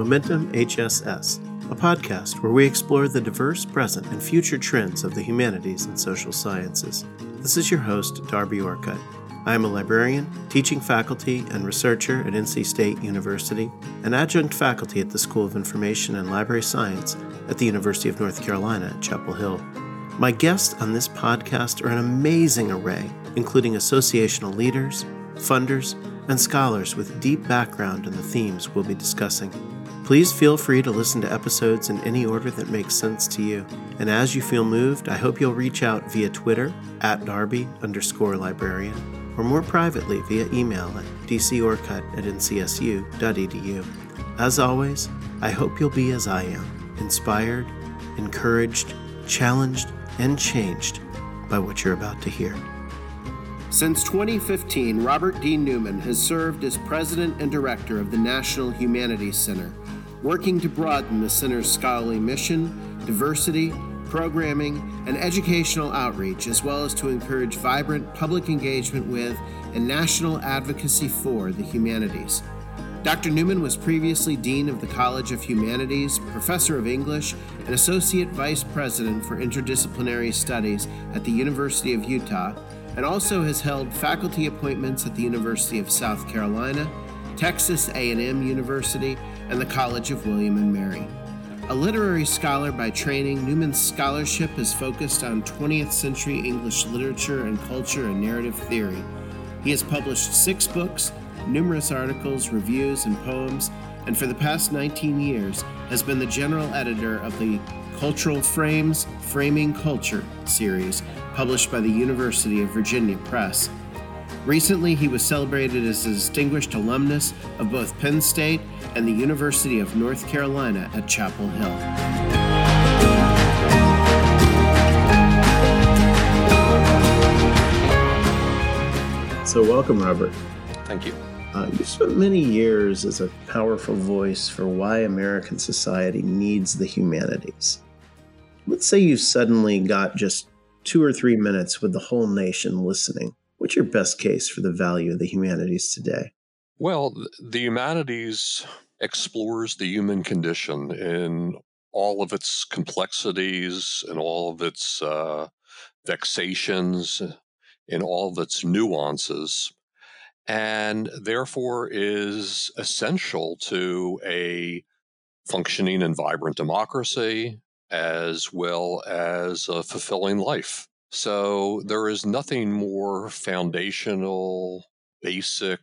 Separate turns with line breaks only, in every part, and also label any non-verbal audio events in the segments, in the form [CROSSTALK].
Momentum HSS, a podcast where we explore the diverse present and future trends of the humanities and social sciences. This is your host, Darby Orcutt. I am a librarian, teaching faculty, and researcher at NC State University, and adjunct faculty at the School of Information and Library Science at the University of North Carolina at Chapel Hill. My guests on this podcast are an amazing array, including associational leaders, funders, and scholars with deep background in the themes we'll be discussing. Please feel free to listen to episodes in any order that makes sense to you. And as you feel moved, I hope you'll reach out via Twitter at Darby underscore librarian, or more privately via email at dcorcutt at ncsu.edu. As always, I hope you'll be as I am, inspired, encouraged, challenged, and changed by what you're about to hear. Since 2015, Robert D. Newman has served as president and director of the National Humanities Center, working to broaden the center's scholarly mission, diversity, programming, and educational outreach, as well as to encourage vibrant public engagement with and national advocacy for the humanities. Dr. Newman was previously Dean of the College of Humanities, Professor of English, and Associate Vice President for Interdisciplinary Studies at the University of Utah and also has held faculty appointments at the University of South Carolina, Texas A&M University, and the College of William and Mary. A literary scholar by training, Newman's scholarship is focused on 20th century English literature and culture and narrative theory. He has published six books, numerous articles, reviews, and poems, and for the past 19 years has been the general editor of the Cultural Frames Framing Culture series, published by the University of Virginia Press. Recently, he was celebrated as a distinguished alumnus of both Penn State and the University of North Carolina at Chapel Hill. So, welcome, Robert.
Thank you.
Uh, you spent many years as a powerful voice for why American society needs the humanities. Let's say you suddenly got just two or three minutes with the whole nation listening. What's your best case for the value of the humanities today?
Well, the humanities explores the human condition in all of its complexities and all of its uh, vexations, in all of its nuances, and therefore is essential to a functioning and vibrant democracy, as well as a fulfilling life. So there is nothing more foundational, basic,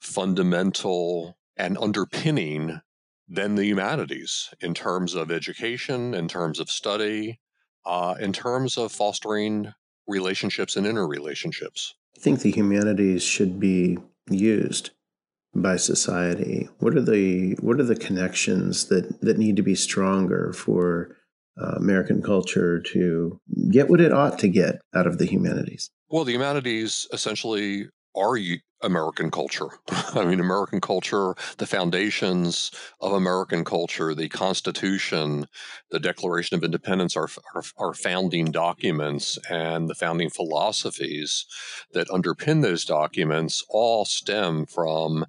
fundamental, and underpinning than the humanities in terms of education, in terms of study, uh, in terms of fostering relationships and interrelationships.
I think the humanities should be used by society? What are the what are the connections that that need to be stronger for uh, American culture to get what it ought to get out of the humanities?
Well, the humanities essentially are American culture. [LAUGHS] I mean, American culture, the foundations of American culture, the Constitution, the Declaration of Independence are, are, are, founding documents, and the founding philosophies that underpin those documents all stem from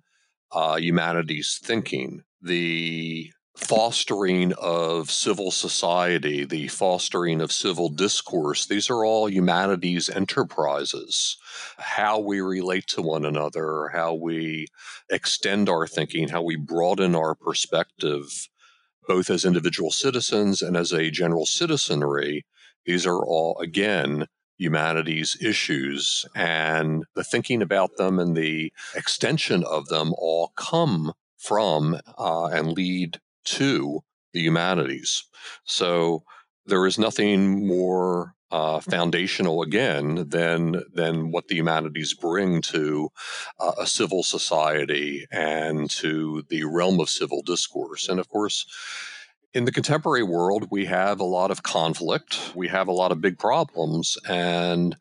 uh, humanities thinking, the fostering of civil society, the fostering of civil discourse, these are all humanities enterprises. How we relate to one another, how we extend our thinking, how we broaden our perspective, both as individual citizens and as a general citizenry, these are all, again, humanities issues and the thinking about them and the extension of them all come from uh, and lead to the humanities. So there is nothing more uh, foundational again than than what the humanities bring to uh, a civil society and to the realm of civil discourse. And of course, in the contemporary world, we have a lot of conflict, we have a lot of big problems, and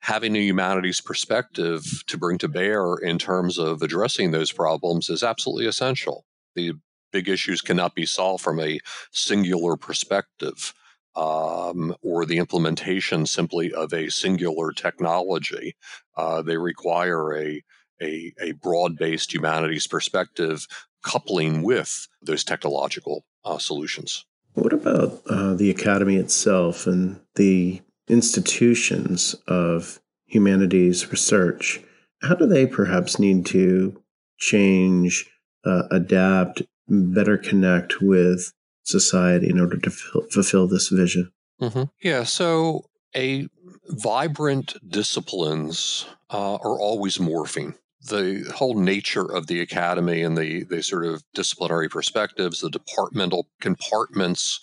having a humanities perspective to bring to bear in terms of addressing those problems is absolutely essential. The big issues cannot be solved from a singular perspective. Um, or the implementation simply of a singular technology. Uh, they require a, a, a broad based humanities perspective coupling with those technological uh, solutions.
What about uh, the academy itself and the institutions of humanities research? How do they perhaps need to change, uh, adapt, better connect with society in order to f- fulfill this vision?
Mm-hmm. Yeah, so a vibrant disciplines uh, are always morphing the whole nature of the academy and the, the sort of disciplinary perspectives, the departmental compartments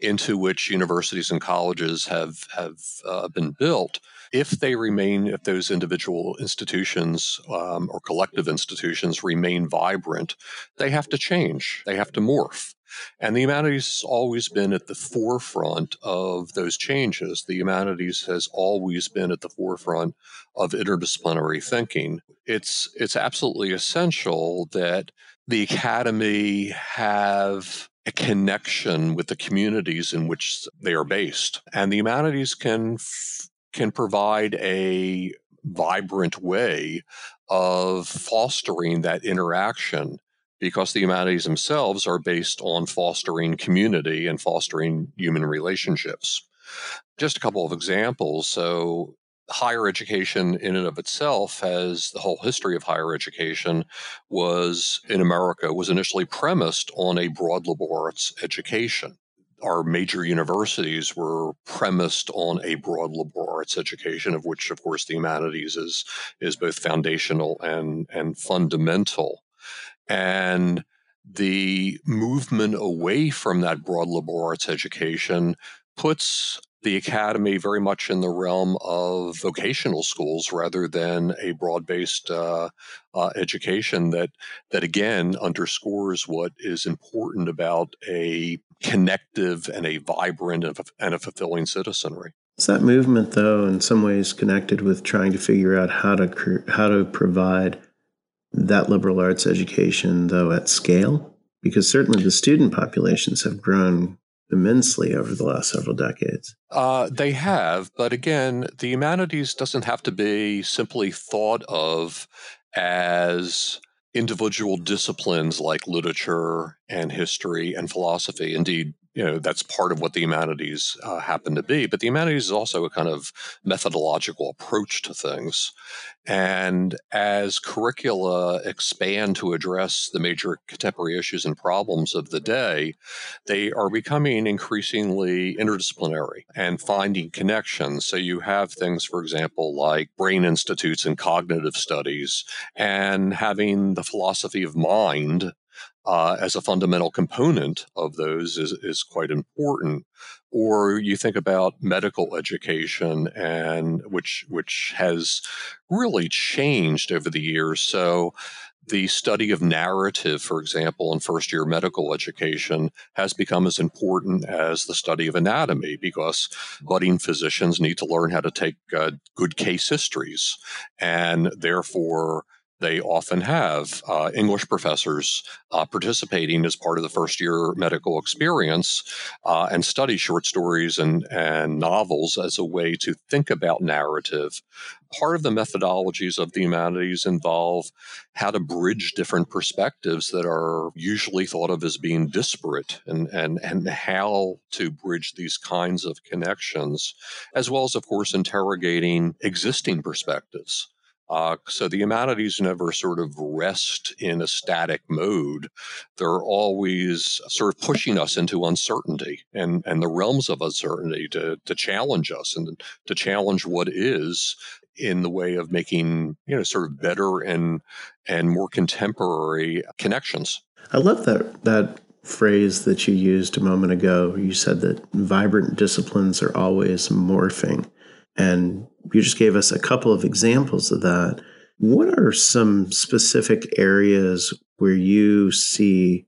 into which universities and colleges have have uh, been built, if they remain, if those individual institutions um, or collective institutions remain vibrant, they have to change. They have to morph. And the humanities has always been at the forefront of those changes. The humanities has always been at the forefront of interdisciplinary thinking. It's it's absolutely essential that the academy have a connection with the communities in which they are based, and the humanities can can provide a vibrant way of fostering that interaction because the humanities themselves are based on fostering community and fostering human relationships. Just a couple of examples. So, higher education in and of itself has the whole history of higher education was in America was initially premised on a broad liberal arts education. Our major universities were premised on a broad liberal arts education, of which, of course, the humanities is is both foundational and and fundamental. And the movement away from that broad liberal arts education puts the academy very much in the realm of vocational schools rather than a broad-based uh, uh, education that that again underscores what is important about a connective and a vibrant and, and a fulfilling citizenry.
Is that movement, though, in some ways connected with trying to figure out how to how to provide that liberal arts education, though, at scale? Because certainly the student populations have grown immensely over the last several decades.
Uh, they have, but again, the humanities doesn't have to be simply thought of as individual disciplines like literature and history and philosophy. Indeed, you know that's part of what the humanities uh, happen to be but the humanities is also a kind of methodological approach to things. And as curricula expand to address the major contemporary issues and problems of the day they are becoming increasingly interdisciplinary and finding connections. So you have things for example like brain institutes and cognitive studies and having the philosophy of mind uh, as a fundamental component of those is, is quite important. Or you think about medical education and which which has really changed over the years. So the study of narrative, for example, in first year medical education has become as important as the study of anatomy because budding physicians need to learn how to take uh, good case histories. And therefore, they often have uh, English professors uh, participating as part of the first year medical experience uh, and study short stories and, and novels as a way to think about narrative. Part of the methodologies of the humanities involve how to bridge different perspectives that are usually thought of as being disparate and, and, and how to bridge these kinds of connections, as well as, of course, interrogating existing perspectives. Uh, so the humanities never sort of rest in a static mode. They're always sort of pushing us into uncertainty and, and the realms of uncertainty to, to challenge us and to challenge what is in the way of making, you know, sort of better and and more contemporary connections.
I love that that phrase that you used a moment ago. You said that vibrant disciplines are always morphing. And you just gave us a couple of examples of that. What are some specific areas where you see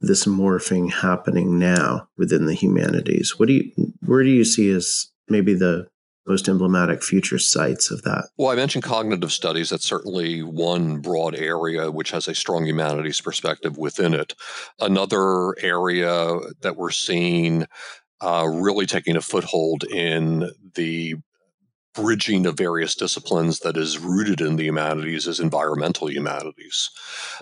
this morphing happening now within the humanities? What do you where do you see as maybe the most emblematic future sites of that?
Well, I mentioned cognitive studies. That's certainly one broad area which has a strong humanities perspective within it. Another area that we're seeing uh, really taking a foothold in the bridging of various disciplines that is rooted in the humanities is environmental humanities.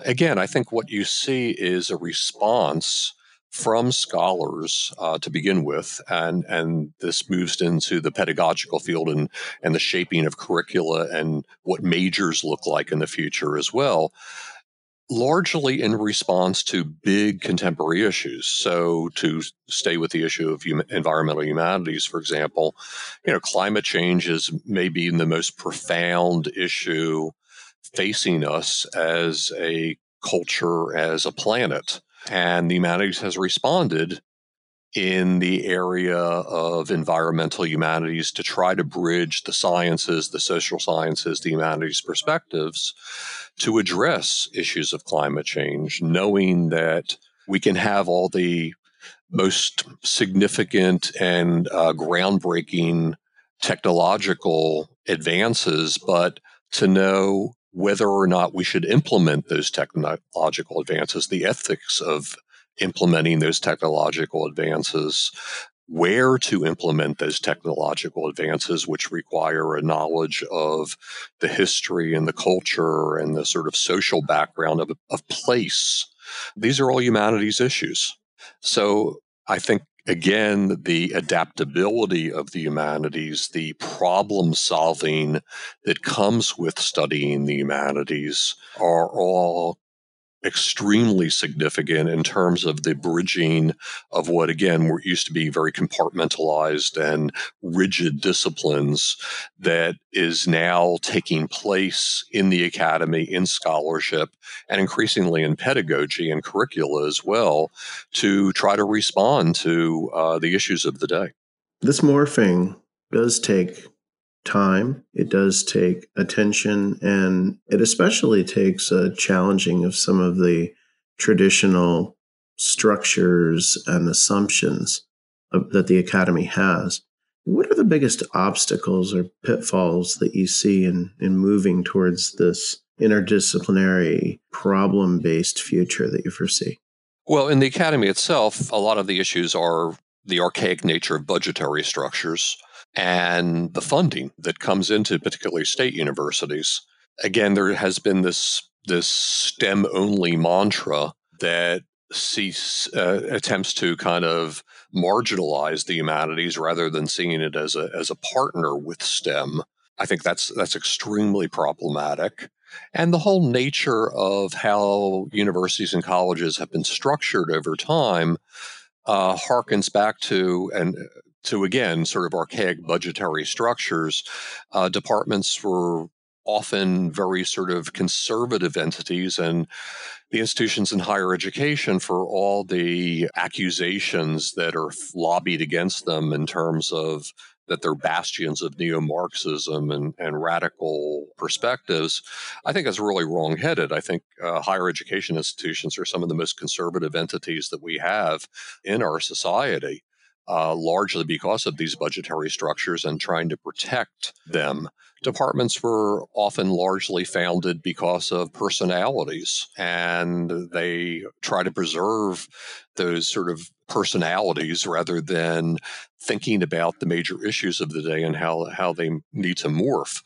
Again, I think what you see is a response from scholars uh, to begin with, and and this moves into the pedagogical field and and the shaping of curricula and what majors look like in the future as well. Largely in response to big contemporary issues. So, to stay with the issue of environmental humanities, for example, you know, climate change is maybe the most profound issue facing us as a culture, as a planet. And the humanities has responded in the area of environmental humanities to try to bridge the sciences, the social sciences, the humanities perspectives to address issues of climate change, knowing that we can have all the most significant and uh, groundbreaking technological advances, but to know whether or not we should implement those technological advances, the ethics of implementing those technological advances, where to implement those technological advances, which require a knowledge of the history and the culture and the sort of social background of, of place. These are all humanities issues. So I think again, the adaptability of the humanities, the problem solving that comes with studying the humanities are all extremely significant in terms of the bridging of what again used to be very compartmentalized and rigid disciplines that is now taking place in the academy in scholarship and increasingly in pedagogy and curricula as well to try to respond to uh, the issues of the day.
This morphing does take time, it does take attention, and it especially takes a challenging of some of the traditional structures and assumptions of, that the academy has. What are the biggest obstacles or pitfalls that you see in, in moving towards this interdisciplinary problem based future that you foresee?
Well, in the academy itself, a lot of the issues are the archaic nature of budgetary structures and the funding that comes into particularly state universities. Again, there has been this this STEM only mantra that sees uh, attempts to kind of marginalize the humanities rather than seeing it as a as a partner with STEM. I think that's that's extremely problematic. And the whole nature of how universities and colleges have been structured over time uh, harkens back to and to again sort of archaic budgetary structures. Uh, departments were often very sort of conservative entities and the institutions in higher education for all the accusations that are lobbied against them in terms of that they're bastions of neo-Marxism and, and radical perspectives, I think that's really wrong-headed. I think uh, higher education institutions are some of the most conservative entities that we have in our society uh, largely because of these budgetary structures and trying to protect them. Departments were often largely founded because of personalities, and they try to preserve those sort of personalities rather than thinking about the major issues of the day and how, how they need to morph.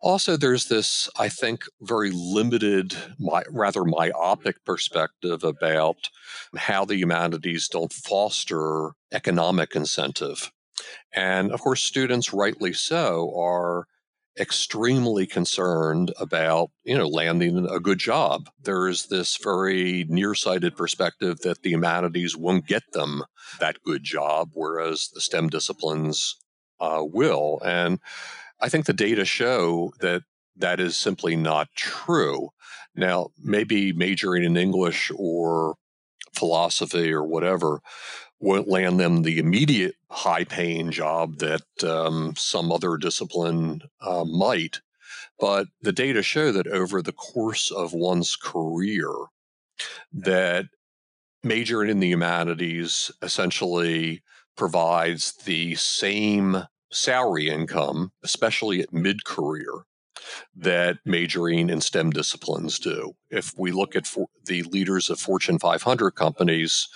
Also, there's this, I think, very limited, my, rather myopic perspective about how the humanities don't foster economic incentive. And of course, students, rightly so, are extremely concerned about you know landing a good job there's this very nearsighted perspective that the humanities won't get them that good job whereas the stem disciplines uh, will and I think the data show that that is simply not true. Now, maybe majoring in English or philosophy or whatever won't land them the immediate high paying job that um, some other discipline uh, might. But the data show that over the course of one's career, that majoring in the humanities essentially provides the same salary income, especially at mid career, that majoring in STEM disciplines do. If we look at the leaders of Fortune 500 companies,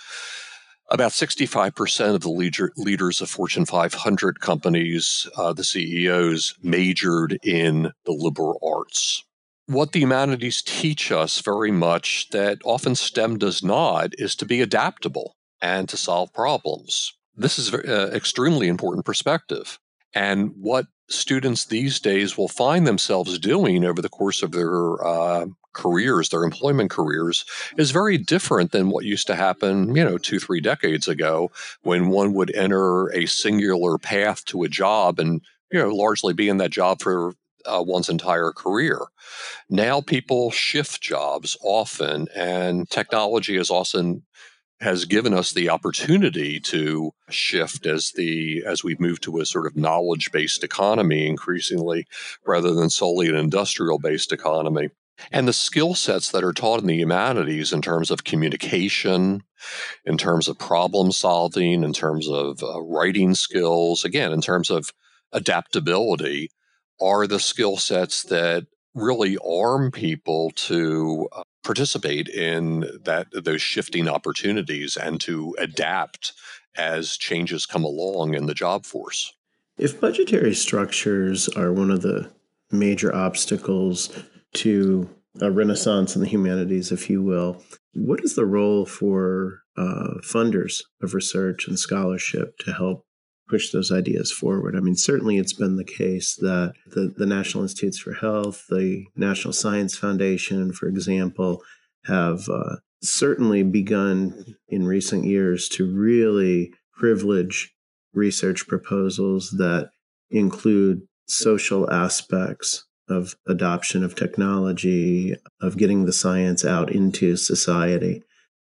about 65% of the leader, leaders of Fortune 500 companies, uh, the CEOs, majored in the liberal arts. What the humanities teach us very much that often STEM does not is to be adaptable and to solve problems. This is an uh, extremely important perspective. And what students these days will find themselves doing over the course of their uh, careers, their employment careers, is very different than what used to happen, you know, two, three decades ago when one would enter a singular path to a job and, you know, largely be in that job for uh, one's entire career. Now people shift jobs often, and technology is often has given us the opportunity to shift as the as we move to a sort of knowledge based economy increasingly rather than solely an industrial based economy. And the skill sets that are taught in the humanities in terms of communication in terms of problem solving in terms of uh, writing skills again in terms of adaptability are the skill sets that really arm people to uh, participate in that those shifting opportunities and to adapt as changes come along in the job force.
If budgetary structures are one of the major obstacles to a renaissance in the humanities, if you will, what is the role for uh, funders of research and scholarship to help push those ideas forward. I mean, certainly it's been the case that the, the National Institutes for Health, the National Science Foundation, for example, have uh, certainly begun in recent years to really privilege research proposals that include social aspects of adoption of technology, of getting the science out into society.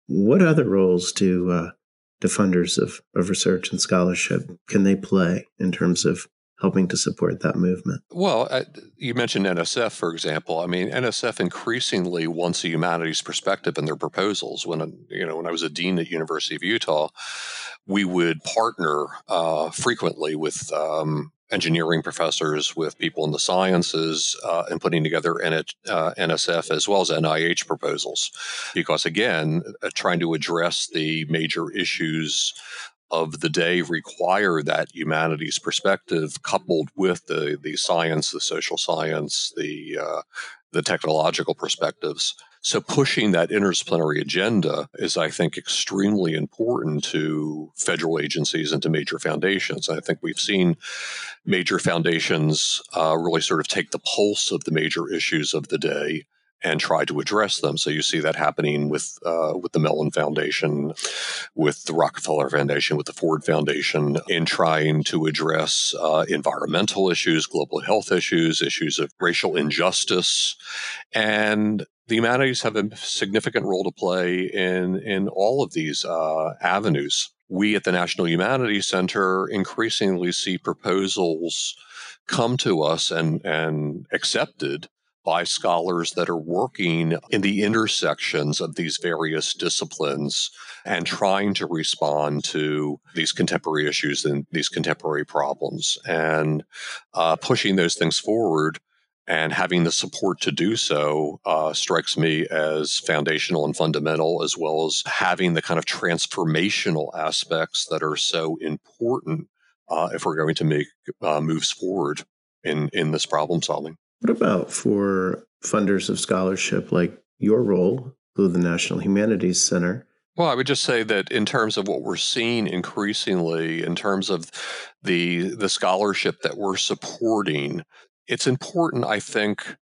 What other roles do uh, to funders of, of research and scholarship can they play in terms of helping to support that movement?
Well, you mentioned NSF, for example. I mean, NSF increasingly wants a humanities perspective in their proposals. When you know, when I was a dean at University of Utah, we would partner uh, frequently with um, engineering professors, with people in the sciences, uh, and putting together uh, NSF as well as NIH proposals. Because again, uh, trying to address the major issues of the day require that humanities perspective coupled with the the science, the social science, the uh, the technological perspectives. So pushing that interdisciplinary agenda is, I think, extremely important to federal agencies and to major foundations. I think we've seen major foundations uh, really sort of take the pulse of the major issues of the day and try to address them. So you see that happening with uh, with the Mellon Foundation, with the Rockefeller Foundation, with the Ford Foundation, in trying to address uh, environmental issues, global health issues, issues of racial injustice, and the humanities have a significant role to play in in all of these uh, avenues. We at the National Humanities Center increasingly see proposals come to us and and accepted by scholars that are working in the intersections of these various disciplines and trying to respond to these contemporary issues and these contemporary problems and uh, pushing those things forward and having the support to do so uh, strikes me as foundational and fundamental, as well as having the kind of transformational aspects that are so important uh, if we're going to make uh, moves forward in in this problem solving.
What about for funders of scholarship like your role through the National Humanities Center?
Well, I would just say that in terms of what we're seeing increasingly, in terms of the the scholarship that we're supporting, it's important, I think,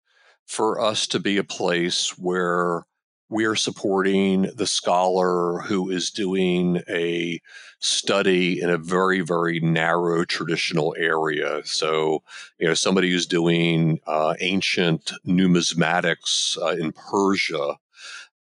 for us to be a place where we are supporting the scholar who is doing a study in a very, very narrow traditional area. So, you know, somebody who's doing uh, ancient numismatics uh, in Persia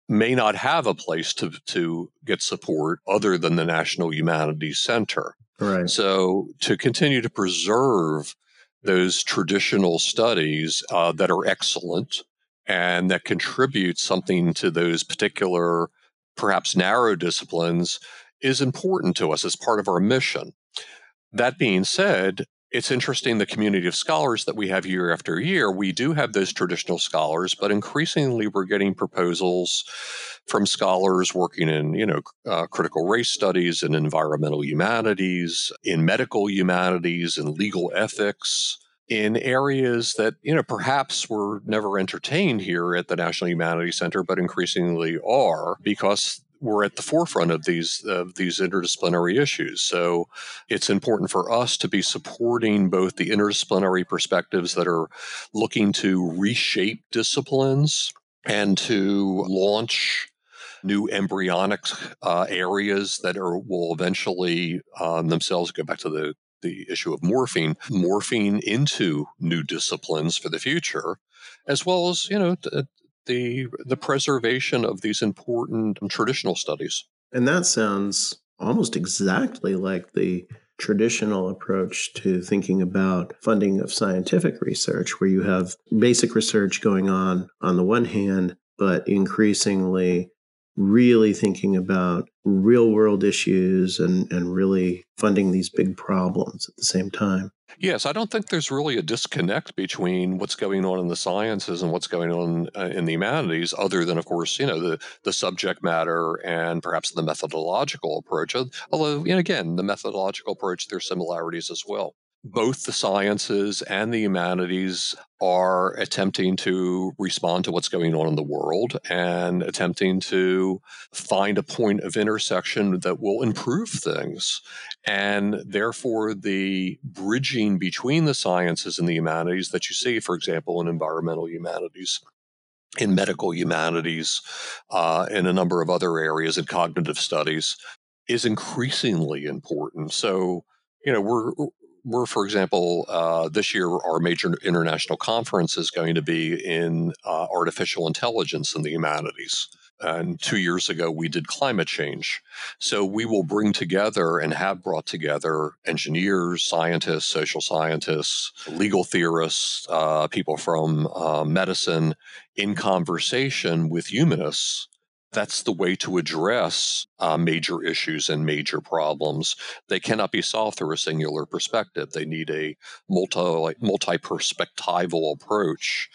may not have a place to, to get support other than the National Humanities Center.
Right.
So, to continue to preserve those traditional studies uh, that are excellent and that contribute something to those particular, perhaps narrow disciplines is important to us as part of our mission. That being said, it's interesting the community of scholars that we have year after year. We do have those traditional scholars, but increasingly we're getting proposals from scholars working in, you know, uh, critical race studies and environmental humanities, in medical humanities and legal ethics, in areas that, you know, perhaps were never entertained here at the National Humanities Center, but increasingly are because we're at the forefront of these of these interdisciplinary issues. So it's important for us to be supporting both the interdisciplinary perspectives that are looking to reshape disciplines and to launch new embryonic uh, areas that are will eventually um, themselves go back to the the issue of morphing, morphing into new disciplines for the future, as well as you know the the preservation of these important traditional studies.
And that sounds almost exactly like the traditional approach to thinking about funding of scientific research, where you have basic research going on on the one hand, but increasingly really thinking about real world issues and, and really funding these big problems at the same time.
Yes, I don't think there's really a disconnect between what's going on in the sciences and what's going on uh, in the humanities, other than, of course, you know, the, the subject matter and perhaps the methodological approach. Although, know, again, the methodological approach, there's similarities as well both the sciences and the humanities are attempting to respond to what's going on in the world and attempting to find a point of intersection that will improve things. And therefore, the bridging between the sciences and the humanities that you see, for example, in environmental humanities, in medical humanities, uh, in a number of other areas in cognitive studies, is increasingly important. So, you know, we're we're, for example, uh, this year our major international conference is going to be in uh, artificial intelligence in the humanities. And two years ago, we did climate change. So we will bring together and have brought together engineers, scientists, social scientists, legal theorists, uh, people from uh, medicine in conversation with humanists that's the way to address uh, major issues and major problems. They cannot be solved through a singular perspective. They need a multi multi perspectival approach.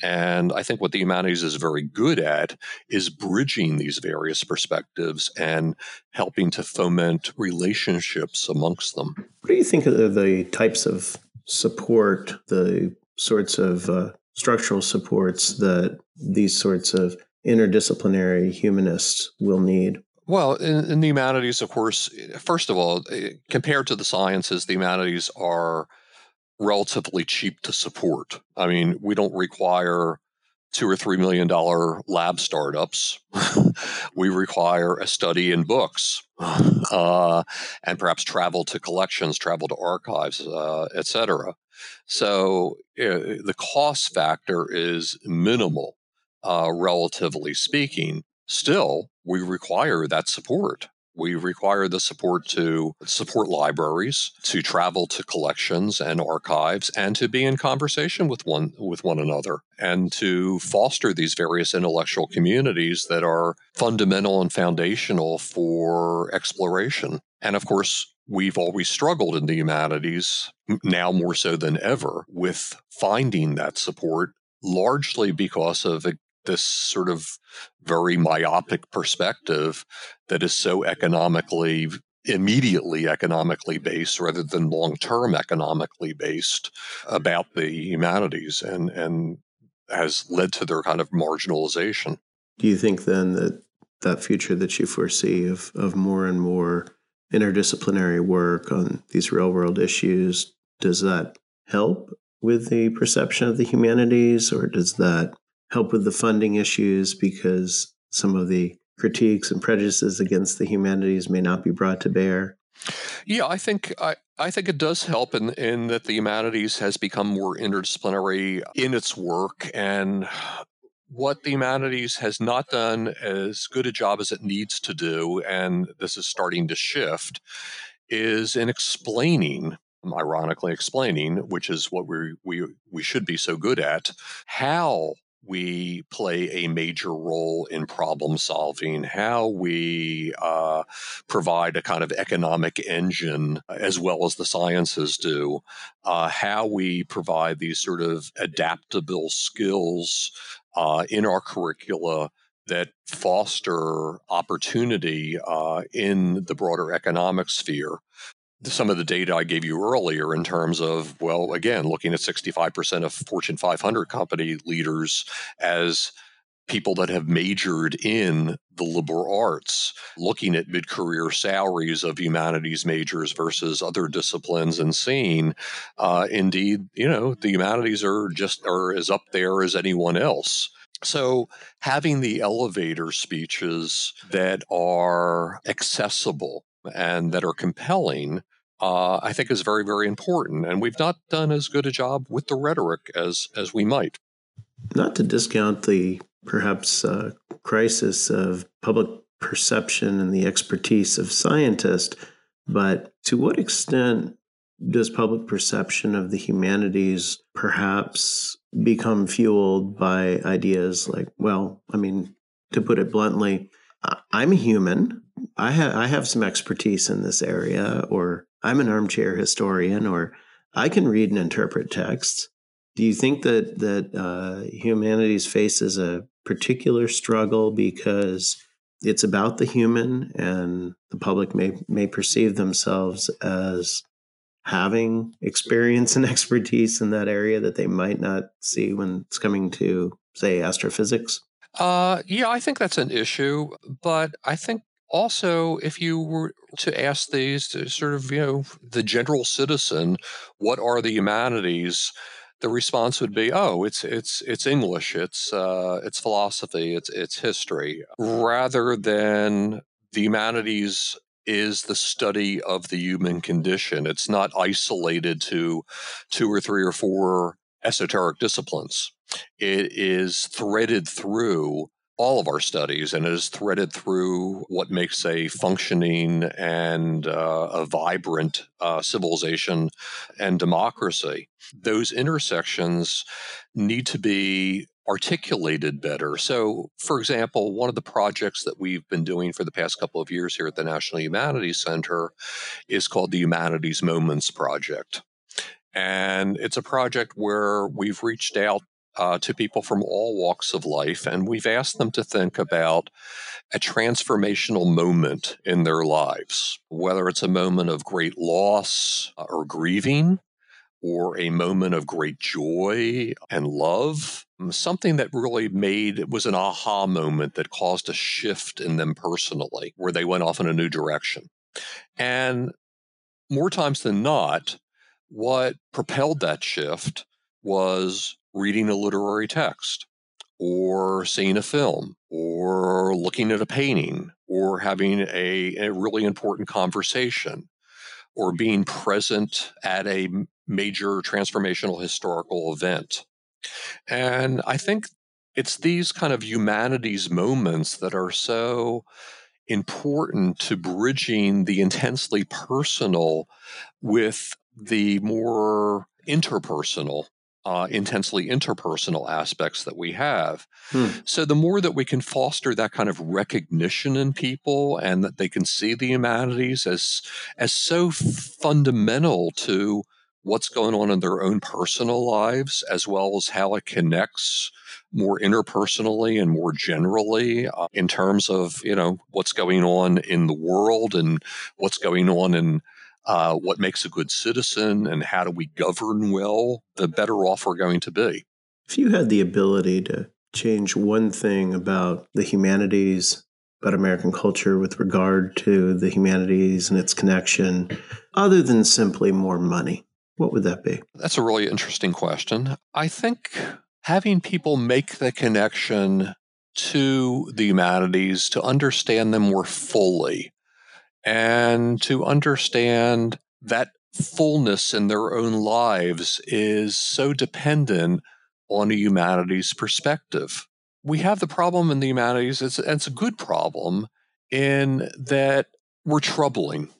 And I think what the humanities is very good at is bridging these various perspectives and helping to foment relationships amongst them.
What do you think of the types of support, the sorts of uh, structural supports that these sorts of interdisciplinary humanists will need?
Well, in, in, the humanities, of course, first of all, eh, compared to the sciences, the humanities are relatively cheap to support. I mean, we don't require two or three million dollar lab startups. [LAUGHS] we require a study in books, [SIGHS] uh, and perhaps travel to collections, travel to archives, uh, etc. So uh, the cost factor is minimal uh, relatively speaking, still we require that support. We require the support to support libraries, to travel to collections and archives, and to be in conversation with one with one another, and to foster these various intellectual communities that are fundamental and foundational for exploration. And of course, we've always struggled in the humanities, now more so than ever, with finding that support largely because of this sort of very myopic perspective that is so economically immediately economically based rather than long-term economically based about the humanities and and has led to their kind of marginalization.
Do you think then that that future that you foresee of of more and more interdisciplinary work on these real world issues does that help with the perception of the humanities or does that help with the funding issues because some of the critiques and prejudices against the humanities may not be brought to bear?
Yeah, I think I, I think it does help in in that the humanities has become more interdisciplinary in its work and what the humanities has not done as good a job as it needs to do, and this is starting to shift, is in explaining ironically explaining, which is what we we we should be so good at, how we play a major role in problem solving, how we uh, provide a kind of economic engine as well as the sciences do, uh, how we provide these sort of adaptable skills uh, in our curricula that foster opportunity uh, in the broader economic sphere some of the data I gave you earlier in terms of, well, again, looking at 65% of Fortune 500 company leaders as people that have majored in the liberal arts, looking at mid career salaries of humanities majors versus other disciplines and seeing, uh, indeed, you know, the humanities are just are as up there as anyone else. So, having the elevator speeches that are accessible and that are compelling, uh, I think is very, very important. And we've not done as good a job with the rhetoric as as we might.
Not to discount the perhaps uh, crisis of public perception and the expertise of scientists, but to what extent does public perception of the humanities perhaps become fueled by ideas like, well, I mean, to put it bluntly, I'm a human. I have I have some expertise in this area, or I'm an armchair historian, or I can read and interpret texts. Do you think that that uh, humanities faces a particular struggle because it's about the human, and the public may may perceive themselves as having experience and [LAUGHS] expertise in that area that they might not see when it's coming to, say, astrophysics?
Uh, yeah, I think that's an issue, but I think also if you were to ask these to sort of you know the general citizen, what are the humanities? The response would be, "Oh, it's it's it's English, it's uh, it's philosophy, it's it's history," rather than the humanities is the study of the human condition. It's not isolated to two or three or four esoteric disciplines. It is threaded through all of our studies and it is threaded through what makes a functioning and uh, a vibrant uh, civilization and democracy. Those intersections need to be articulated better. So, for example, one of the projects that we've been doing for the past couple of years here at the National Humanities Center is called the Humanities Moments Project. And it's a project where we've reached out uh, to people from all walks of life, and we've asked them to think about a transformational moment in their lives, whether it's a moment of great loss uh, or grieving, or a moment of great joy and love, um, something that really made it was an aha moment that caused a shift in them personally, where they went off in a new direction. And more times than not, what propelled that shift was reading a literary text or seeing a film or looking at a painting or having a, a really important conversation or being present at a major transformational historical event. And I think it's these kind of humanities moments that are so important to bridging the intensely personal with the more interpersonal uh, intensely interpersonal aspects that we have. Hmm. So, the more that we can foster that kind of recognition in people and that they can see the humanities as, as so fundamental to what's going on in their own personal lives, as well as how it connects more interpersonally and more generally uh, in terms of you know what's going on in the world and what's going on in uh, what makes a good citizen and how do we govern well, the better off we're going to be.
If you had the ability to change one thing about the humanities, about American culture with regard to the humanities and its connection, other than simply more money, what would that be?
That's a really interesting question. I think having people make the connection to the humanities to understand them more fully and to understand that fullness in their own lives is so dependent on a humanities perspective. We have the problem in the humanities, it's, it's a good problem in that we're troubling.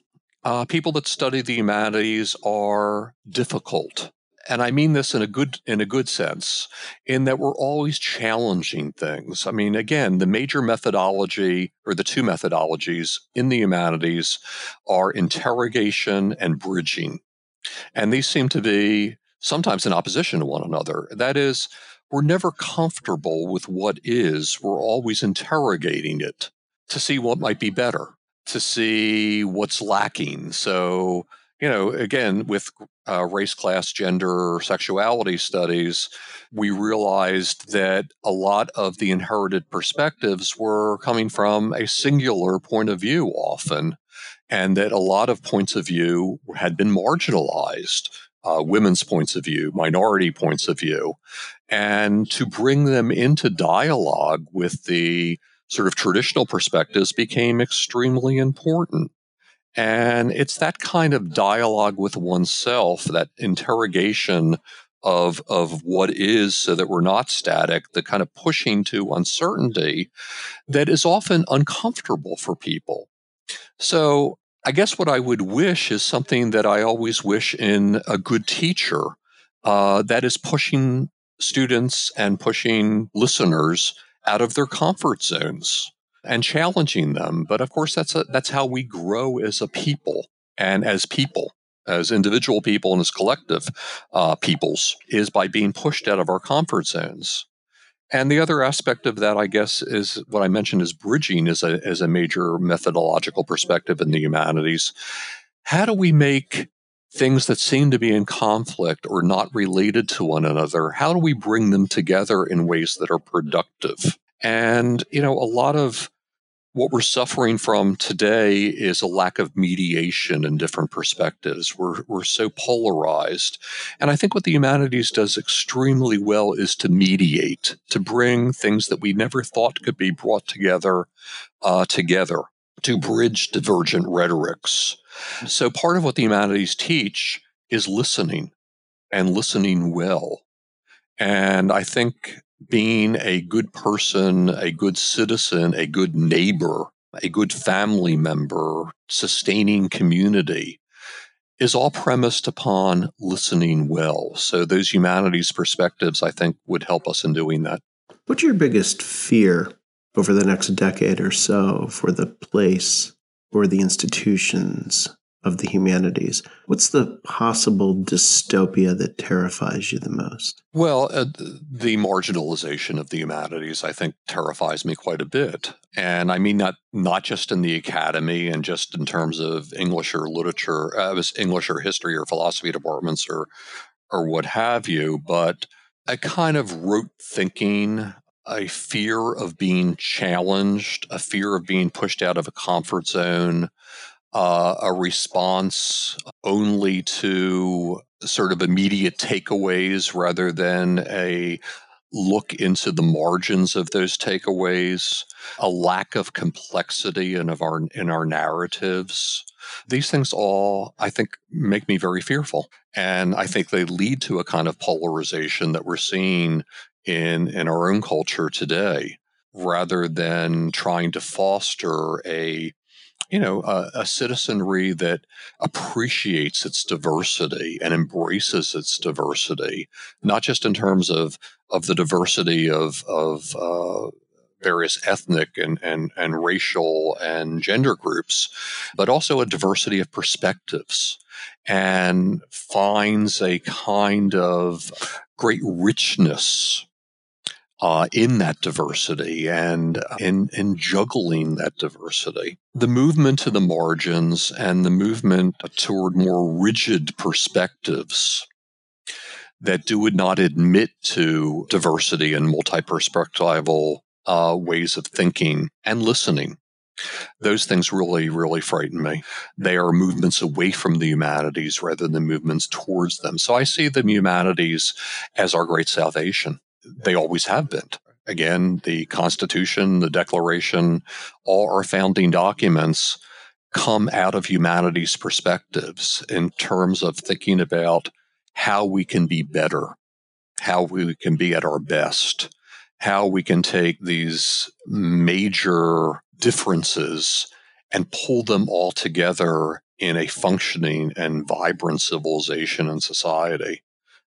Uh, people that study the humanities are difficult. And I mean this in a good in a good sense, in that we're always challenging things. I mean, again, the major methodology or the two methodologies in the humanities are interrogation and bridging. And these seem to be sometimes in opposition to one another. That is, we're never comfortable with what is, we're always interrogating it to see what might be better, to see what's lacking. So, you know, again, with uh, race, class, gender, sexuality studies, we realized that a lot of the inherited perspectives were coming from a singular point of view often, and that a lot of points of view had been marginalized. Uh, women's points of view, minority points of view, and to bring them into dialogue with the sort of traditional perspectives became extremely important. And it's that kind of dialogue with oneself, that interrogation of, of what is so that we're not static, the kind of pushing to uncertainty that is often uncomfortable for people. So I guess what I would wish is something that I always wish in a good teacher uh, that is pushing students and pushing listeners out of their comfort zones and challenging them. But of course, that's a, that's how we grow as a people and as people, as individual people and as collective uh, peoples, is by being pushed out of our comfort zones. And the other aspect of that, I guess, is what I mentioned is bridging as a, as a major methodological perspective in the humanities. How do we make things that seem to be in conflict or not related to one another, how do we bring them together in ways that are productive? And, you know, a lot of what we're suffering from today is a lack of mediation and different perspectives. We're, we're so polarized. And I think what the humanities does extremely well is to mediate, to bring things that we never thought could be brought together uh, together, to bridge divergent rhetorics, so, part of what the humanities teach is listening and listening well. And I think being a good person, a good citizen, a good neighbor, a good family member, sustaining community is all premised upon listening well. So, those humanities perspectives, I think, would help us in doing that.
What's your biggest fear over the next decade or so for the place or the institutions of the humanities. What's the possible dystopia that terrifies you the most?
Well, uh, the marginalization of the humanities, I think, terrifies me quite a bit. And I mean not not just in the academy and just in terms of English or literature, uh, English or history or philosophy departments or or what have you, but a kind of rote thinking a fear of being challenged, a fear of being pushed out of a comfort zone, uh, a response only to sort of immediate takeaways rather than a look into the margins of those takeaways, a lack of complexity in of our in our narratives. These things all, I think, make me very fearful. And I think they lead to a kind of polarization that we're seeing in, in our own culture today, rather than trying to foster a you know, a, a, citizenry that appreciates its diversity and embraces its diversity, not just in terms of of the diversity of of uh, various ethnic and, and and racial and gender groups, but also a diversity of perspectives, and finds a kind of great richness uh, in that diversity and in, in juggling that diversity. The movement to the margins and the movement toward more rigid perspectives that do not admit to diversity and multi-perspectival uh, ways of thinking and listening. Those things really, really frighten me. They are movements away from the humanities rather than movements towards them. So I see the humanities as our great salvation they always have been. Again, the Constitution, the Declaration, all our founding documents come out of humanities perspectives in terms of thinking about how we can be better, how we can be at our best, how we can take these major differences and pull them all together in a functioning and vibrant civilization and society.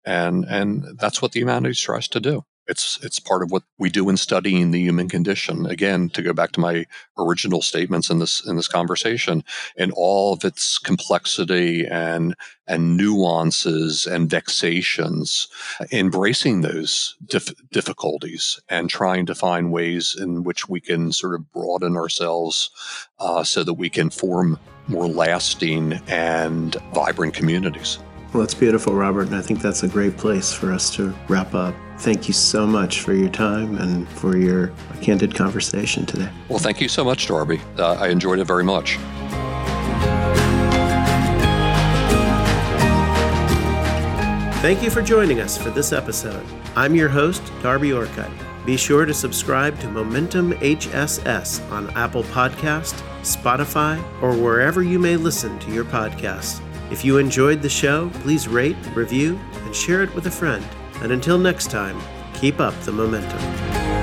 And, and that's what the humanities tries to do. It's it's part of what we do in studying the human condition. Again, to go back to my original statements in this in this conversation, in all of its complexity and and nuances and vexations, embracing those dif- difficulties and trying to find ways in which we can sort of broaden ourselves uh, so that we can form more lasting and vibrant communities.
Well, that's beautiful, Robert, and I think that's a great place for us to wrap up. Thank you so much for your time and for your candid conversation today.
Well, thank you so much, Darby. Uh, I enjoyed it very much.
Thank you for joining us for this episode. I'm your host, Darby Orcutt. Be sure to subscribe to Momentum HSS on Apple Podcast, Spotify, or wherever you may listen to your podcasts. If you enjoyed the show, please rate, review, and share it with a friend. And until next time, keep up the momentum.